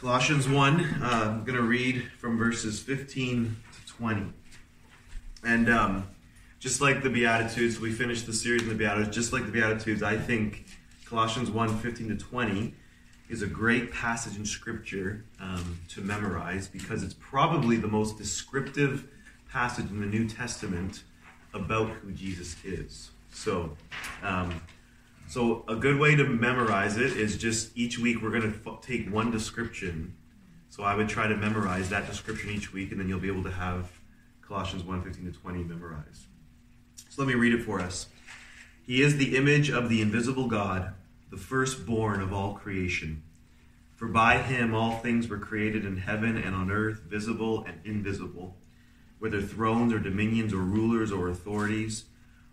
Colossians 1, uh, I'm going to read from verses 15 to 20. And um, just like the Beatitudes, we finished the series in the Beatitudes. Just like the Beatitudes, I think Colossians 1, 15 to 20 is a great passage in Scripture um, to memorize because it's probably the most descriptive passage in the New Testament about who Jesus is. So, um, so, a good way to memorize it is just each week we're going to f- take one description. So, I would try to memorize that description each week, and then you'll be able to have Colossians 1 15 to 20 memorized. So, let me read it for us. He is the image of the invisible God, the firstborn of all creation. For by him all things were created in heaven and on earth, visible and invisible, whether thrones or dominions or rulers or authorities.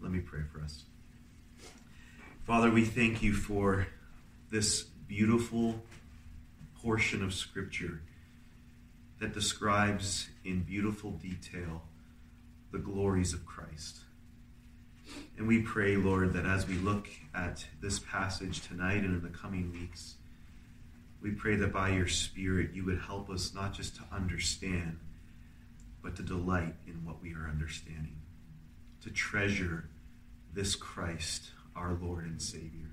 Let me pray for us. Father, we thank you for this beautiful portion of Scripture that describes in beautiful detail the glories of Christ. And we pray, Lord, that as we look at this passage tonight and in the coming weeks, we pray that by your Spirit you would help us not just to understand, but to delight in what we are understanding to treasure this Christ, our Lord and Savior.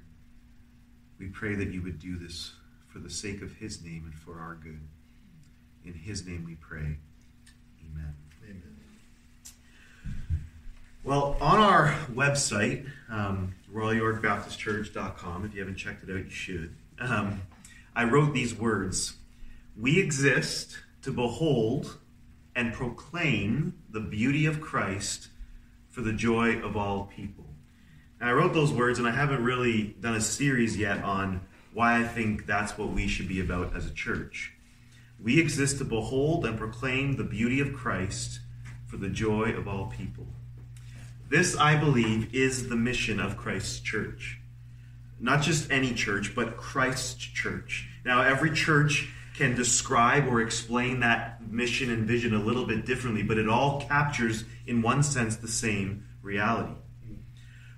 We pray that you would do this for the sake of his name and for our good. In his name we pray. Amen. Amen. Well, on our website, um, RoyalYorkBaptistChurch.com, if you haven't checked it out, you should. Um, I wrote these words We exist to behold and proclaim the beauty of Christ for the joy of all people. And I wrote those words, and I haven't really done a series yet on why I think that's what we should be about as a church. We exist to behold and proclaim the beauty of Christ for the joy of all people. This, I believe, is the mission of Christ's church. Not just any church, but Christ's church. Now, every church can describe or explain that mission and vision a little bit differently, but it all captures, in one sense, the same reality.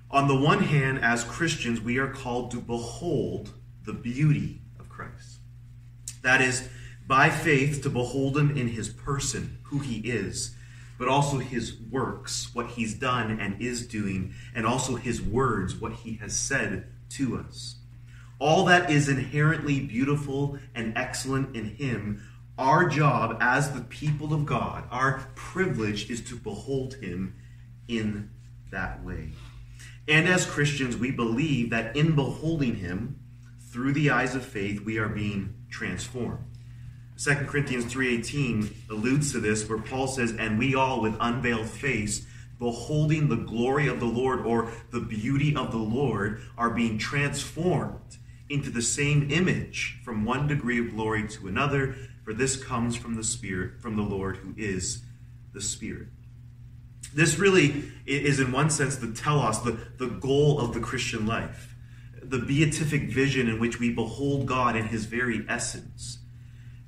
On the one hand, as Christians, we are called to behold the beauty of Christ. That is, by faith, to behold him in his person, who he is, but also his works, what he's done and is doing, and also his words, what he has said to us all that is inherently beautiful and excellent in Him, our job as the people of God, our privilege is to behold Him in that way. And as Christians, we believe that in beholding Him through the eyes of faith, we are being transformed. 2 Corinthians 3:18 alludes to this where Paul says and we all with unveiled face beholding the glory of the Lord or the beauty of the Lord are being transformed into the same image from one degree of glory to another, for this comes from the Spirit, from the Lord who is the Spirit. This really is, in one sense, the telos, the, the goal of the Christian life, the beatific vision in which we behold God in his very essence.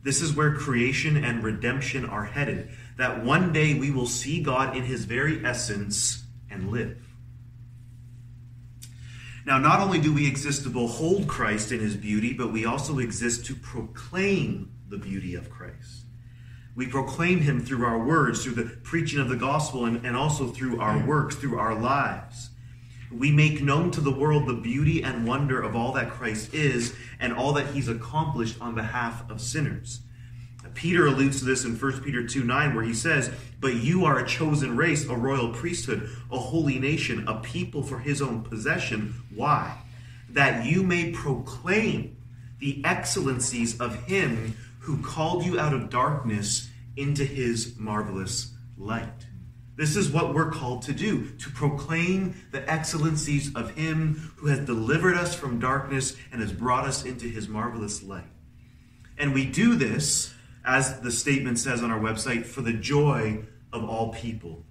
This is where creation and redemption are headed, that one day we will see God in his very essence and live. Now, not only do we exist to behold Christ in his beauty, but we also exist to proclaim the beauty of Christ. We proclaim him through our words, through the preaching of the gospel, and, and also through our works, through our lives. We make known to the world the beauty and wonder of all that Christ is and all that he's accomplished on behalf of sinners. Peter alludes to this in 1 Peter 2 9, where he says, But you are a chosen race, a royal priesthood, a holy nation, a people for his own possession. Why? That you may proclaim the excellencies of him who called you out of darkness into his marvelous light. This is what we're called to do to proclaim the excellencies of him who has delivered us from darkness and has brought us into his marvelous light. And we do this, as the statement says on our website, for the joy of all people.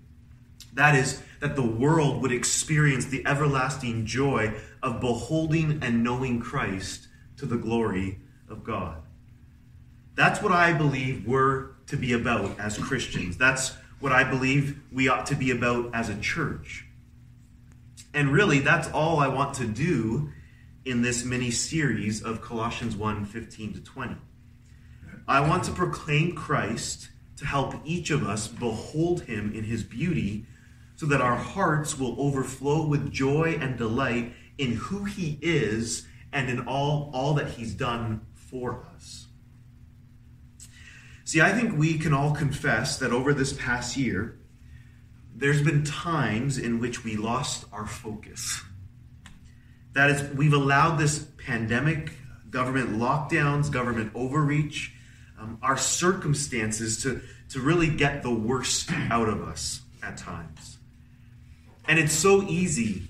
That is, that the world would experience the everlasting joy of beholding and knowing Christ to the glory of God. That's what I believe we're to be about as Christians. That's what I believe we ought to be about as a church. And really, that's all I want to do in this mini series of Colossians 1 15 to 20. I want to proclaim Christ to help each of us behold him in his beauty so that our hearts will overflow with joy and delight in who he is and in all, all that he's done for us. See, I think we can all confess that over this past year, there's been times in which we lost our focus. That is, we've allowed this pandemic, government lockdowns, government overreach, um, our circumstances to, to really get the worst out of us at times. And it's so easy,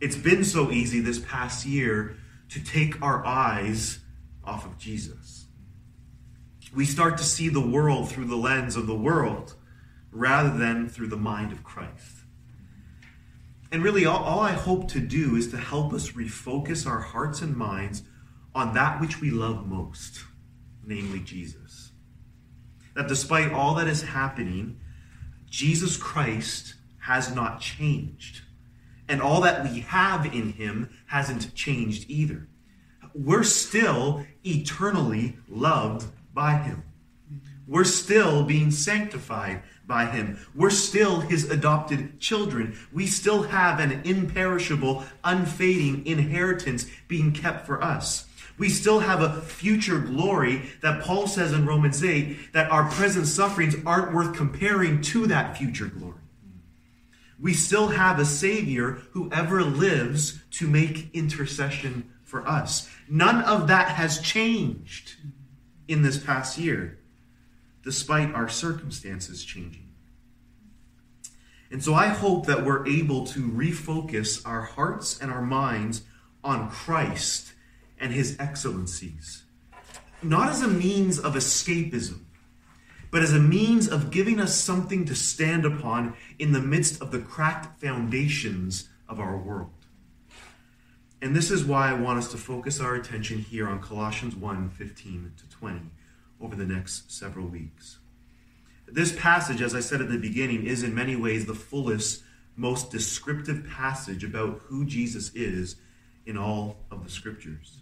it's been so easy this past year to take our eyes off of Jesus. We start to see the world through the lens of the world rather than through the mind of Christ. And really, all, all, I hope to do is to help us refocus our hearts and minds on that which we love most, namely Jesus. That despite all that is happening, Jesus Christ has not changed. And all that we have in him hasn't changed either. We're still eternally loved by him. We're still being sanctified by him. We're still his adopted children. We still have an imperishable, unfading inheritance being kept for us. We still have a future glory that Paul says in Romans 8 that our present sufferings aren't worth comparing to that future glory. We still have a Savior who ever lives to make intercession for us. None of that has changed in this past year despite our circumstances changing. And so I hope that we're able to refocus our hearts and our minds on Christ and his excellencies, not as a means of escapism, but as a means of giving us something to stand upon in the midst of the cracked foundations of our world. And this is why I want us to focus our attention here on Colossians 1 15 to 20 over the next several weeks. This passage, as I said at the beginning, is in many ways the fullest, most descriptive passage about who Jesus is in all of the scriptures.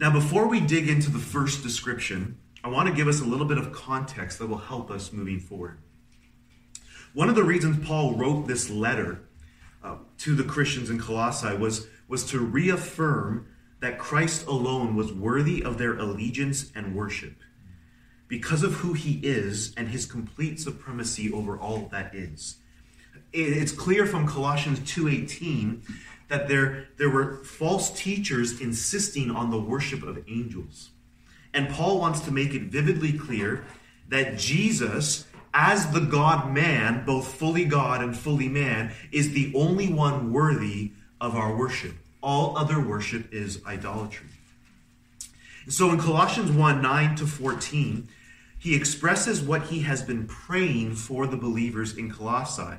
Now, before we dig into the first description, I want to give us a little bit of context that will help us moving forward. One of the reasons Paul wrote this letter uh, to the Christians in Colossae was, was to reaffirm that Christ alone was worthy of their allegiance and worship because of who he is and his complete supremacy over all that is. It's clear from Colossians 2:18 that there, there were false teachers insisting on the worship of angels. And Paul wants to make it vividly clear that Jesus, as the God man, both fully God and fully man, is the only one worthy of our worship. All other worship is idolatry. So in Colossians 1 9 to 14, he expresses what he has been praying for the believers in Colossae.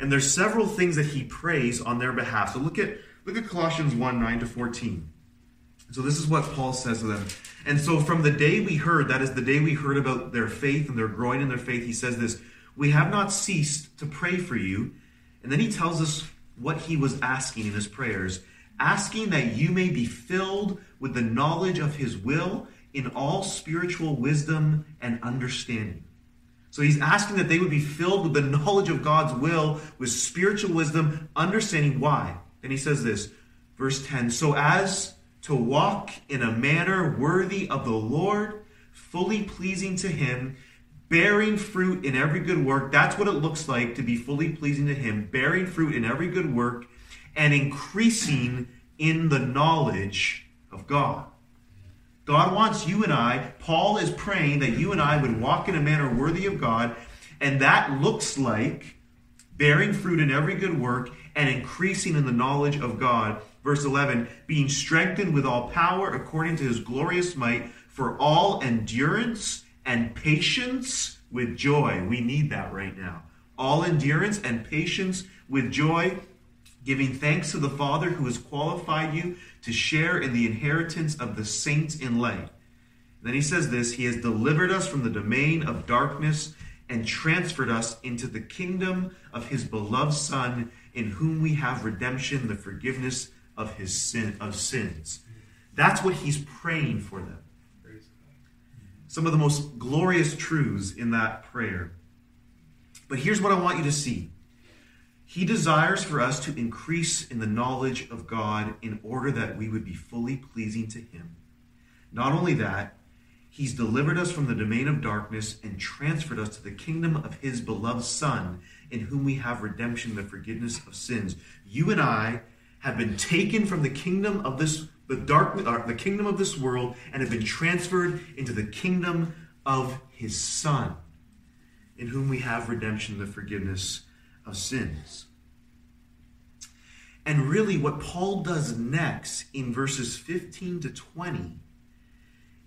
And there's several things that he prays on their behalf. So look at look at Colossians 1 9 to 14. So this is what Paul says to them. And so from the day we heard, that is the day we heard about their faith and their growing in their faith, he says this, we have not ceased to pray for you. And then he tells us what he was asking in his prayers asking that you may be filled with the knowledge of his will in all spiritual wisdom and understanding. So he's asking that they would be filled with the knowledge of God's will, with spiritual wisdom, understanding why. And he says this, verse 10 so as to walk in a manner worthy of the Lord, fully pleasing to him, bearing fruit in every good work. That's what it looks like to be fully pleasing to him, bearing fruit in every good work and increasing in the knowledge of God. God wants you and I, Paul is praying that you and I would walk in a manner worthy of God, and that looks like bearing fruit in every good work and increasing in the knowledge of God. Verse 11, being strengthened with all power according to his glorious might for all endurance and patience with joy. We need that right now. All endurance and patience with joy, giving thanks to the Father who has qualified you to share in the inheritance of the saints in light. Then he says this He has delivered us from the domain of darkness and transferred us into the kingdom of his beloved Son, in whom we have redemption, the forgiveness of his sin of sins. That's what he's praying for them. Some of the most glorious truths in that prayer. But here's what I want you to see. He desires for us to increase in the knowledge of God in order that we would be fully pleasing to him. Not only that, He's delivered us from the domain of darkness and transferred us to the kingdom of his beloved Son, in whom we have redemption, the forgiveness of sins. You and I have been taken from the kingdom of this the dark uh, the kingdom of this world and have been transferred into the kingdom of his son in whom we have redemption the forgiveness of sins and really what paul does next in verses 15 to 20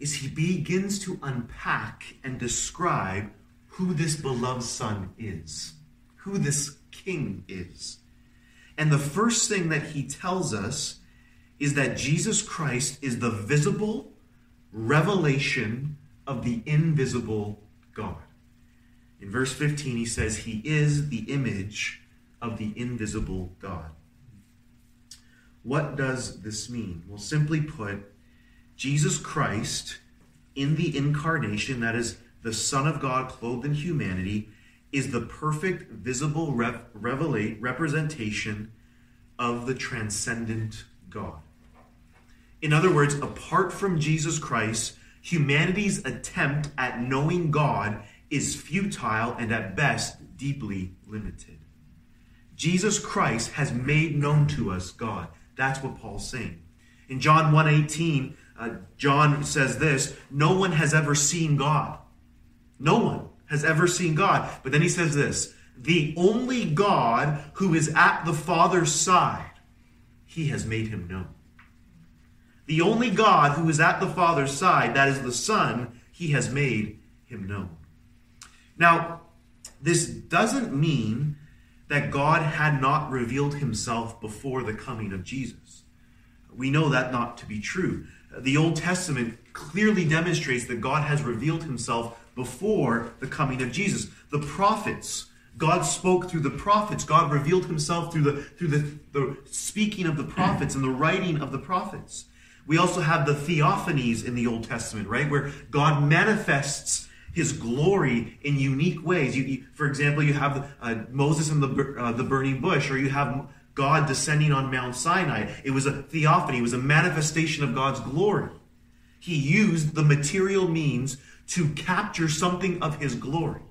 is he begins to unpack and describe who this beloved son is, who this king is. And the first thing that he tells us is that Jesus Christ is the visible revelation of the invisible God. In verse 15, he says, He is the image of the invisible God. What does this mean? Well, simply put, Jesus Christ, in the incarnation, that is, the Son of God clothed in humanity, is the perfect visible revelate, representation of the transcendent God. In other words, apart from Jesus Christ, humanity's attempt at knowing God is futile and at best deeply limited. Jesus Christ has made known to us God. That's what Paul's saying. In John 1:18, uh, John says this No one has ever seen God. No one has ever seen God. But then he says this The only God who is at the Father's side, he has made him known. The only God who is at the Father's side, that is the Son, he has made him known. Now, this doesn't mean that God had not revealed himself before the coming of Jesus. We know that not to be true the Old Testament clearly demonstrates that God has revealed himself before the coming of Jesus. The prophets, God spoke through the prophets. God revealed himself through the through the, the speaking of the prophets and the writing of the prophets. We also have the theophanies in the Old Testament, right? Where God manifests his glory in unique ways. You, you, for example, you have uh, Moses and the, uh, the burning bush, or you have God descending on Mount Sinai. It was a theophany, it was a manifestation of God's glory. He used the material means to capture something of his glory.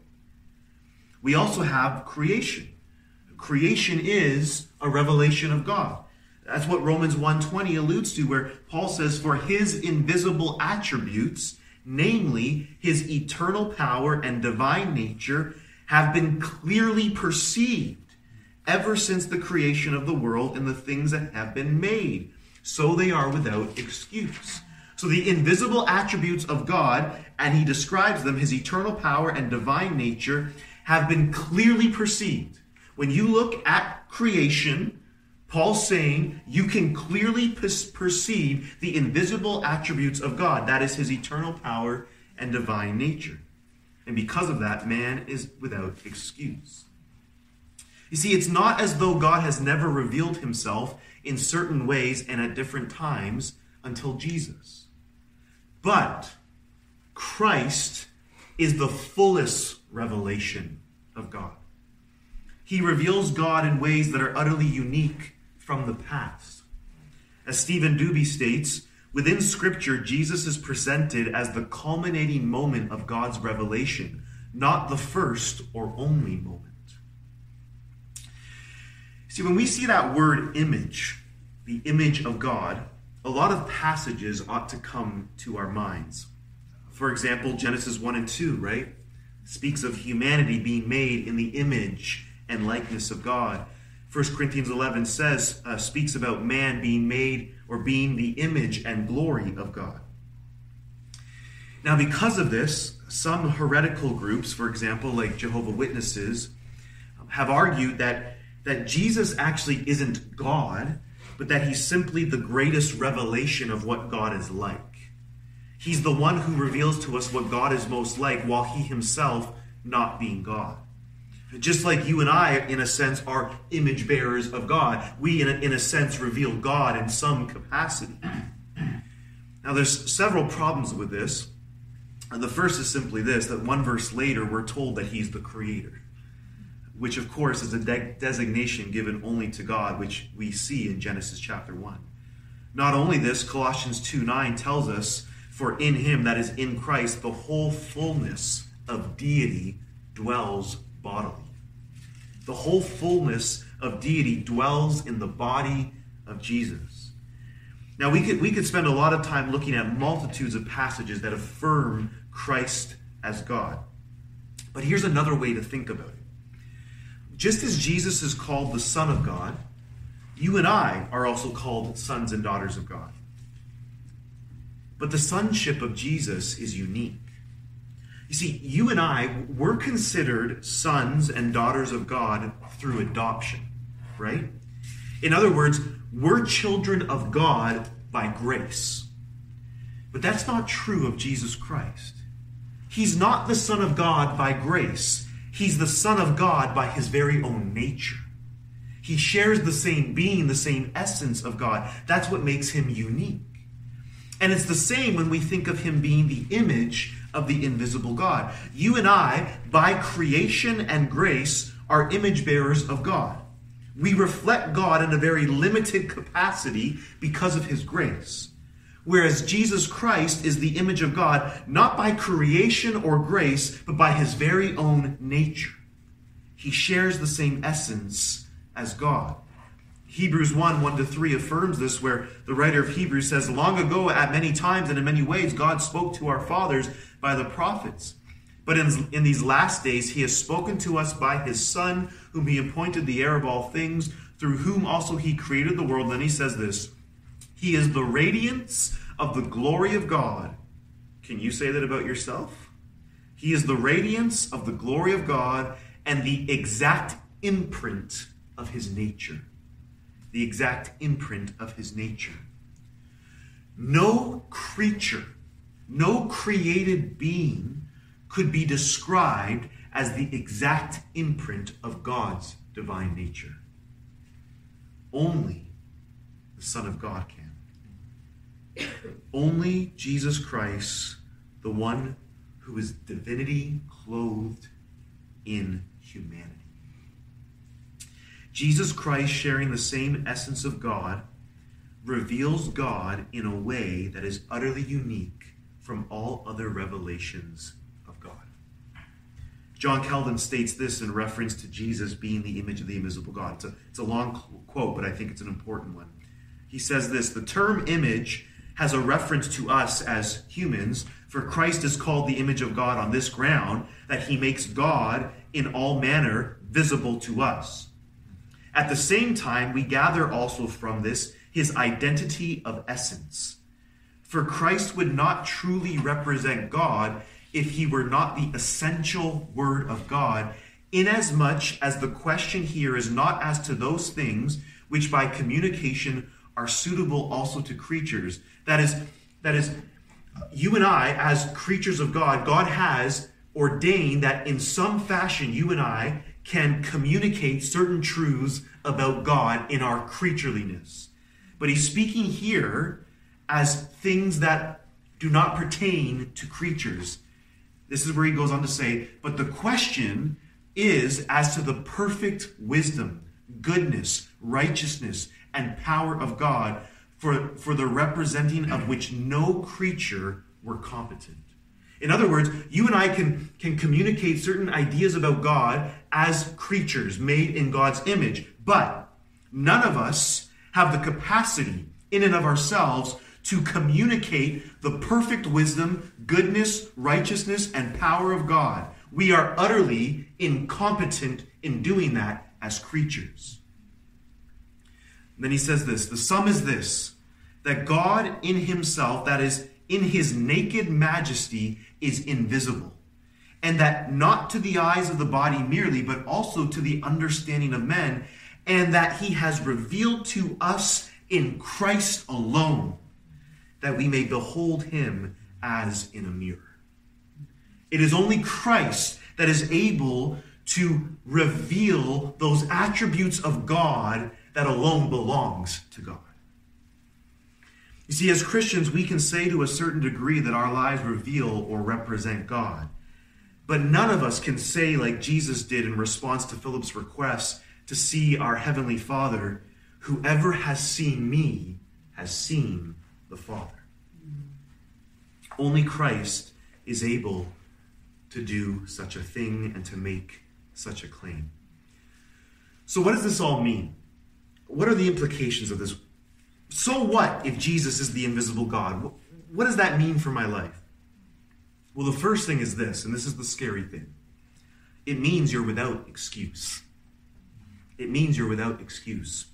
We also have creation. Creation is a revelation of God. That's what Romans 1:20 alludes to where Paul says for his invisible attributes, namely his eternal power and divine nature, have been clearly perceived ever since the creation of the world and the things that have been made. So they are without excuse. So the invisible attributes of God, and he describes them, his eternal power and divine nature, have been clearly perceived. When you look at creation, Paul's saying you can clearly perceive the invisible attributes of God. That is his eternal power and divine nature. And because of that, man is without excuse. You see, it's not as though God has never revealed himself in certain ways and at different times until Jesus. But Christ is the fullest revelation of God. He reveals God in ways that are utterly unique from the past. As Steven Duby states, within Scripture, Jesus is presented as the culminating moment of God's revelation, not the first or only moment. See, when we see that word image, the image of God, a lot of passages ought to come to our minds. For example, Genesis 1 and 2, right? Speaks of humanity being made in the image and likeness of God. 1 Corinthians 11 says, uh, speaks about man being made or being the image and glory of God. Now, because of this, some heretical groups, for example, like Jehovah Witnesses, have argued that, that Jesus actually isn't God, but that he's simply the greatest revelation of what God is like. He's the one who reveals to us what God is most like while he himself not being God. Just like you and I, in a sense, are image bearers of God, we, in a, in a sense, reveal God in some capacity. Now, there's several problems with this. And the first is simply this that one verse later, we're told that he's the creator, which, of course, is a de- designation given only to God, which we see in Genesis chapter 1. Not only this, Colossians 2 9 tells us, For in him, that is in Christ, the whole fullness of deity dwells bodily. The whole fullness of deity dwells in the body of Jesus. Now we could we could spend a lot of time looking at multitudes of passages that affirm Christ as God. But here's another way to think about it. Just as Jesus is called the Son of God, you and I are also called sons and daughters of God. But the sonship of Jesus is unique. You see, you and I, we're considered sons and daughters of God through adoption, right? In other words, we're children of God by grace. But that's not true of Jesus Christ. He's not the Son of God by grace, He's the Son of God by His very own nature. He shares the same being, the same essence of God. That's what makes Him unique. And it's the same when we think of Him being the image of the invisible God. You and I, by creation and grace, are image bearers of God. We reflect God in a very limited capacity because of His grace. Whereas Jesus Christ is the image of God, not by creation or grace, but by his very own nature. He shares the same essence as God. Hebrews 1 1 to 3 affirms this, where the writer of Hebrews says, Long ago, at many times and in many ways, God spoke to our fathers by the prophets. But in, in these last days, he has spoken to us by his Son, whom he appointed the heir of all things, through whom also he created the world. And then he says this he is the radiance of the glory of God. Can you say that about yourself? He is the radiance of the glory of God and the exact imprint of his nature. The exact imprint of his nature. No creature, no created being could be described as the exact imprint of God's divine nature. Only the Son of God can. Only Jesus Christ, the one who is divinity clothed in humanity. Jesus Christ, sharing the same essence of God, reveals God in a way that is utterly unique from all other revelations of God. John Calvin states this in reference to Jesus being the image of the invisible God. It's a, it's a long quote, but I think it's an important one. He says this The term image has a reference to us as humans, for Christ is called the image of God on this ground, that he makes God in all manner visible to us. At the same time, we gather also from this his identity of essence. For Christ would not truly represent God if he were not the essential Word of God, inasmuch as the question here is not as to those things which by communication are suitable also to creatures. That is, that is, you and I, as creatures of God, God has ordained that in some fashion you and I can communicate certain truths about God in our creatureliness. But he's speaking here as things that do not pertain to creatures. This is where he goes on to say, but the question is as to the perfect wisdom, goodness, righteousness, and power of God, for, for the representing of which no creature were competent. In other words, you and I can, can communicate certain ideas about God as creatures made in God's image, but none of us have the capacity in and of ourselves to communicate the perfect wisdom, goodness, righteousness, and power of God. We are utterly incompetent in doing that as creatures. Then he says this the sum is this that God in himself, that is, in his naked majesty is invisible, and that not to the eyes of the body merely, but also to the understanding of men, and that he has revealed to us in Christ alone, that we may behold him as in a mirror. It is only Christ that is able to reveal those attributes of God that alone belongs to God. You see, as Christians, we can say to a certain degree that our lives reveal or represent God. But none of us can say, like Jesus did in response to Philip's request to see our Heavenly Father, whoever has seen me has seen the Father. Only Christ is able to do such a thing and to make such a claim. So, what does this all mean? What are the implications of this so what if Jesus is the invisible God? What does that mean for my life? Well, the first thing is this, and this is the scary thing it means you're without excuse. It means you're without excuse.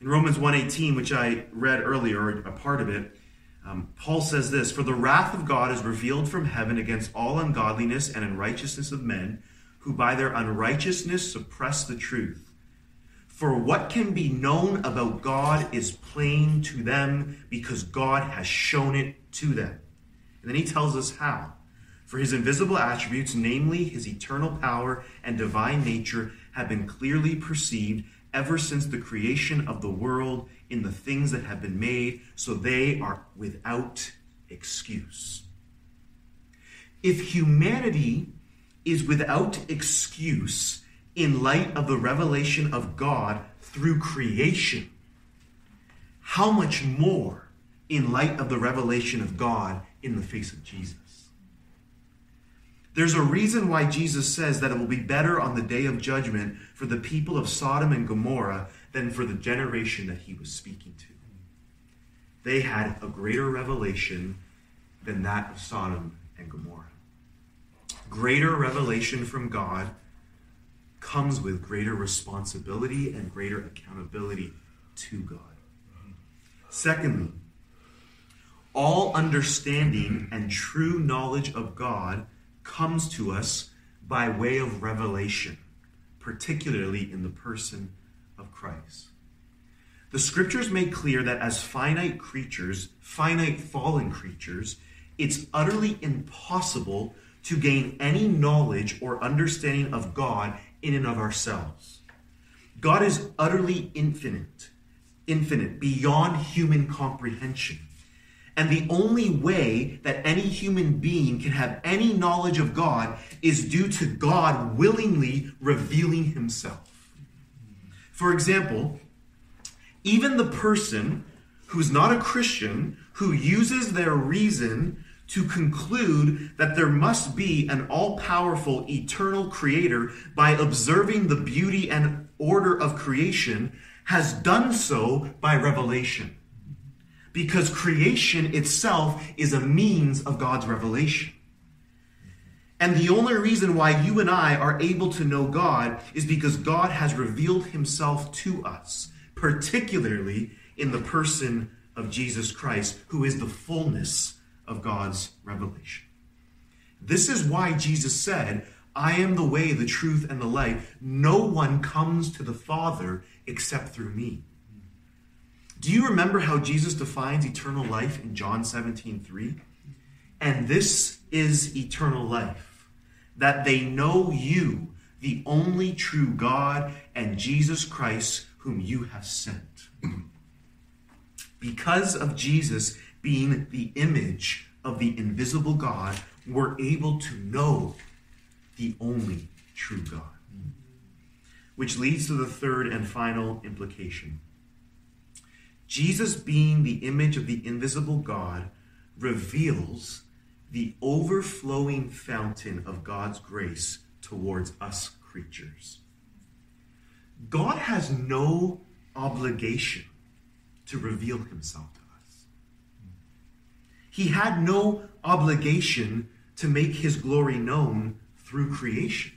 In Romans 1:18, which I read earlier, a part of it, um, Paul says this: "For the wrath of God is revealed from heaven against all ungodliness and unrighteousness of men, who by their unrighteousness suppress the truth." For what can be known about God is plain to them because God has shown it to them. And then he tells us how. For his invisible attributes, namely his eternal power and divine nature, have been clearly perceived ever since the creation of the world in the things that have been made, so they are without excuse. If humanity is without excuse, in light of the revelation of God through creation, how much more in light of the revelation of God in the face of Jesus? There's a reason why Jesus says that it will be better on the day of judgment for the people of Sodom and Gomorrah than for the generation that he was speaking to. They had a greater revelation than that of Sodom and Gomorrah. Greater revelation from God comes with greater responsibility and greater accountability to God. Secondly, all understanding and true knowledge of God comes to us by way of revelation, particularly in the person of Christ. The scriptures make clear that as finite creatures, finite fallen creatures, it's utterly impossible to gain any knowledge or understanding of God in and of ourselves. God is utterly infinite, infinite, beyond human comprehension. And the only way that any human being can have any knowledge of God is due to God willingly revealing himself. For example, even the person who's not a Christian, who uses their reason to conclude that there must be an all powerful eternal creator by observing the beauty and order of creation has done so by revelation. Because creation itself is a means of God's revelation. And the only reason why you and I are able to know God is because God has revealed himself to us, particularly in the person of Jesus Christ, who is the fullness of God's revelation. This is why Jesus said, I am the way, the truth, and the life. No one comes to the Father except through me. Do you remember how Jesus defines eternal life in John 17 3? And this is eternal life, that they know you, the only true God, and Jesus Christ, whom you have sent. because of Jesus being the image of the invisible God, we're able to know the only true God. Which leads to the third and final implication. Jesus, being the image of the invisible God, reveals the overflowing fountain of God's grace towards us creatures. God has no obligation to reveal himself to he had no obligation to make his glory known through creation.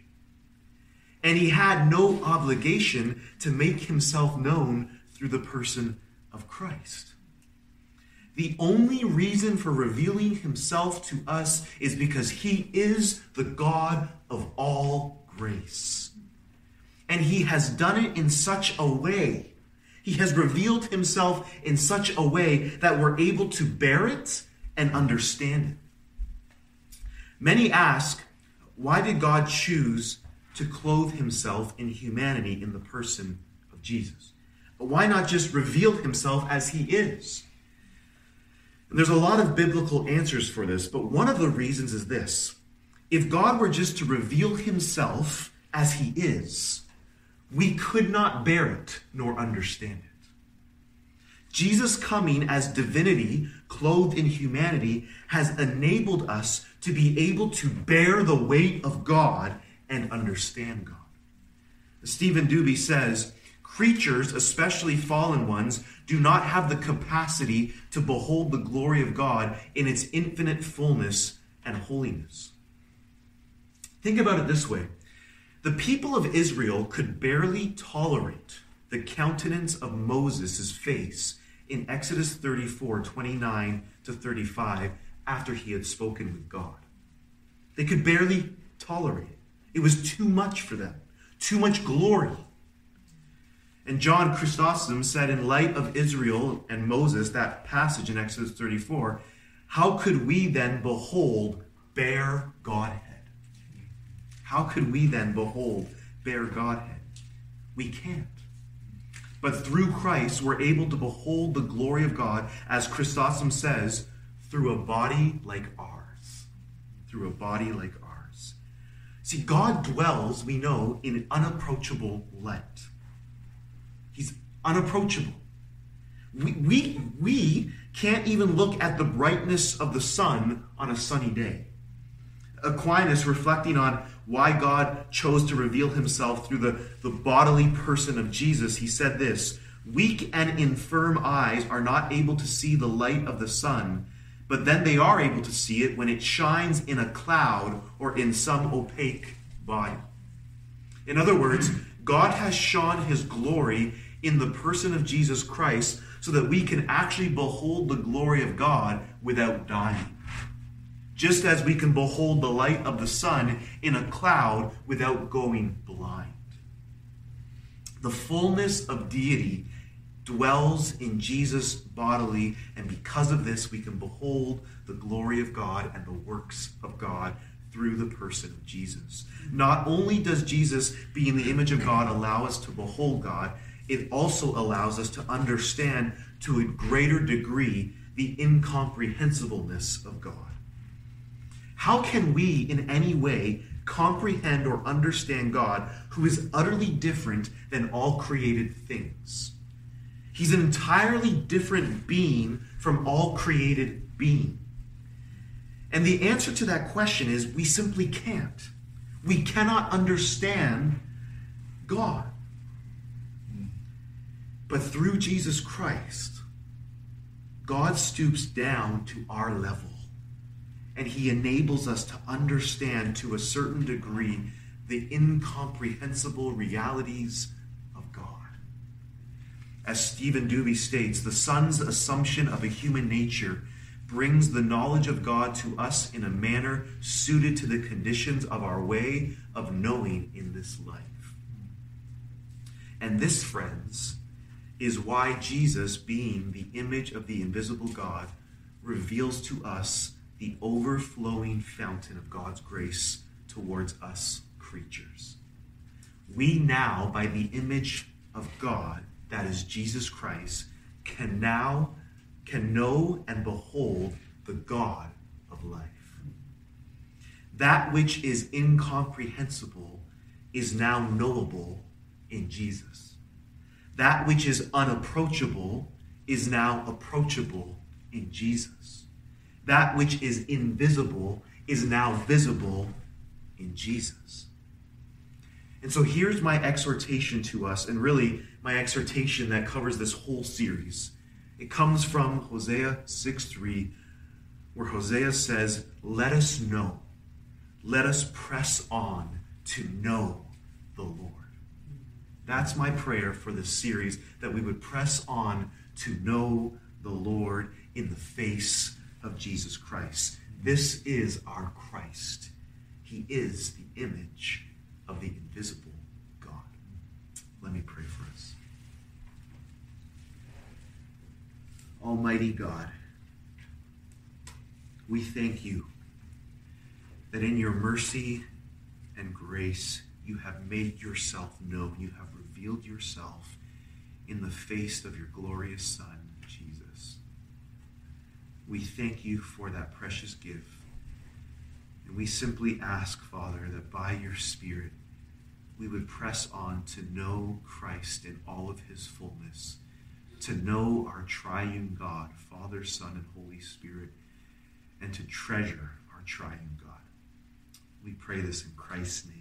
And he had no obligation to make himself known through the person of Christ. The only reason for revealing himself to us is because he is the God of all grace. And he has done it in such a way, he has revealed himself in such a way that we're able to bear it and understand it. Many ask, why did God choose to clothe himself in humanity in the person of Jesus? Why not just reveal himself as he is? And there's a lot of biblical answers for this, but one of the reasons is this. If God were just to reveal himself as he is, we could not bear it nor understand it. Jesus coming as divinity, clothed in humanity, has enabled us to be able to bear the weight of God and understand God. Steven Duby says, creatures, especially fallen ones, do not have the capacity to behold the glory of God in its infinite fullness and holiness. Think about it this way the people of Israel could barely tolerate the countenance of Moses' face in Exodus 34 29 to 35 after he had spoken with God. They could barely tolerate it. It was too much for them, too much glory. And John Chrysostom said, in light of Israel and Moses, that passage in Exodus 34, how could we then behold bare Godhead? How could we then behold bare Godhead? We can't. But through Christ, we're able to behold the glory of God, as Chrysostom says, through a body like ours. Through a body like ours. See, God dwells, we know, in an unapproachable light. He's unapproachable. We, we, we can't even look at the brightness of the sun on a sunny day. Aquinas, reflecting on why God chose to reveal himself through the, the bodily person of Jesus, he said this Weak and infirm eyes are not able to see the light of the sun, but then they are able to see it when it shines in a cloud or in some opaque body. In other words, God has shone his glory in the person of Jesus Christ so that we can actually behold the glory of God without dying just as we can behold the light of the sun in a cloud without going blind. The fullness of deity dwells in Jesus bodily, and because of this, we can behold the glory of God and the works of God through the person of Jesus. Not only does Jesus, being the image of God, allow us to behold God, it also allows us to understand to a greater degree the incomprehensibleness of God. How can we in any way comprehend or understand God who is utterly different than all created things? He's an entirely different being from all created being. And the answer to that question is we simply can't. We cannot understand God. But through Jesus Christ, God stoops down to our level and he enables us to understand to a certain degree the incomprehensible realities of God. As Steven Duby states, the Son's assumption of a human nature brings the knowledge of God to us in a manner suited to the conditions of our way of knowing in this life. And this, friends, is why Jesus, being the image of the invisible God, reveals to us the overflowing fountain of God's grace towards us creatures. We now, by the image of God, that is Jesus Christ, can now can know and behold the God of life. That which is incomprehensible is now knowable in Jesus. That which is unapproachable is now approachable in Jesus that which is invisible is now visible in Jesus. And so here's my exhortation to us, and really my exhortation that covers this whole series. It comes from Hosea 6 3, where Hosea says, Let us know, let us press on to know the Lord. That's my prayer for this series, that we would press on to know the Lord in the face of Jesus Christ. This is our Christ. He is the image of the invisible God. Let me pray for us. Almighty God, we thank you that in your mercy and grace, you have made yourself known. You have revealed yourself in the face of your glorious Son. We thank you for that precious gift. And we simply ask, Father, that by your Spirit, we would press on to know Christ in all of his fullness, to know our triune God, Father, Son, and Holy Spirit, and to treasure our triune God. We pray this in Christ's name.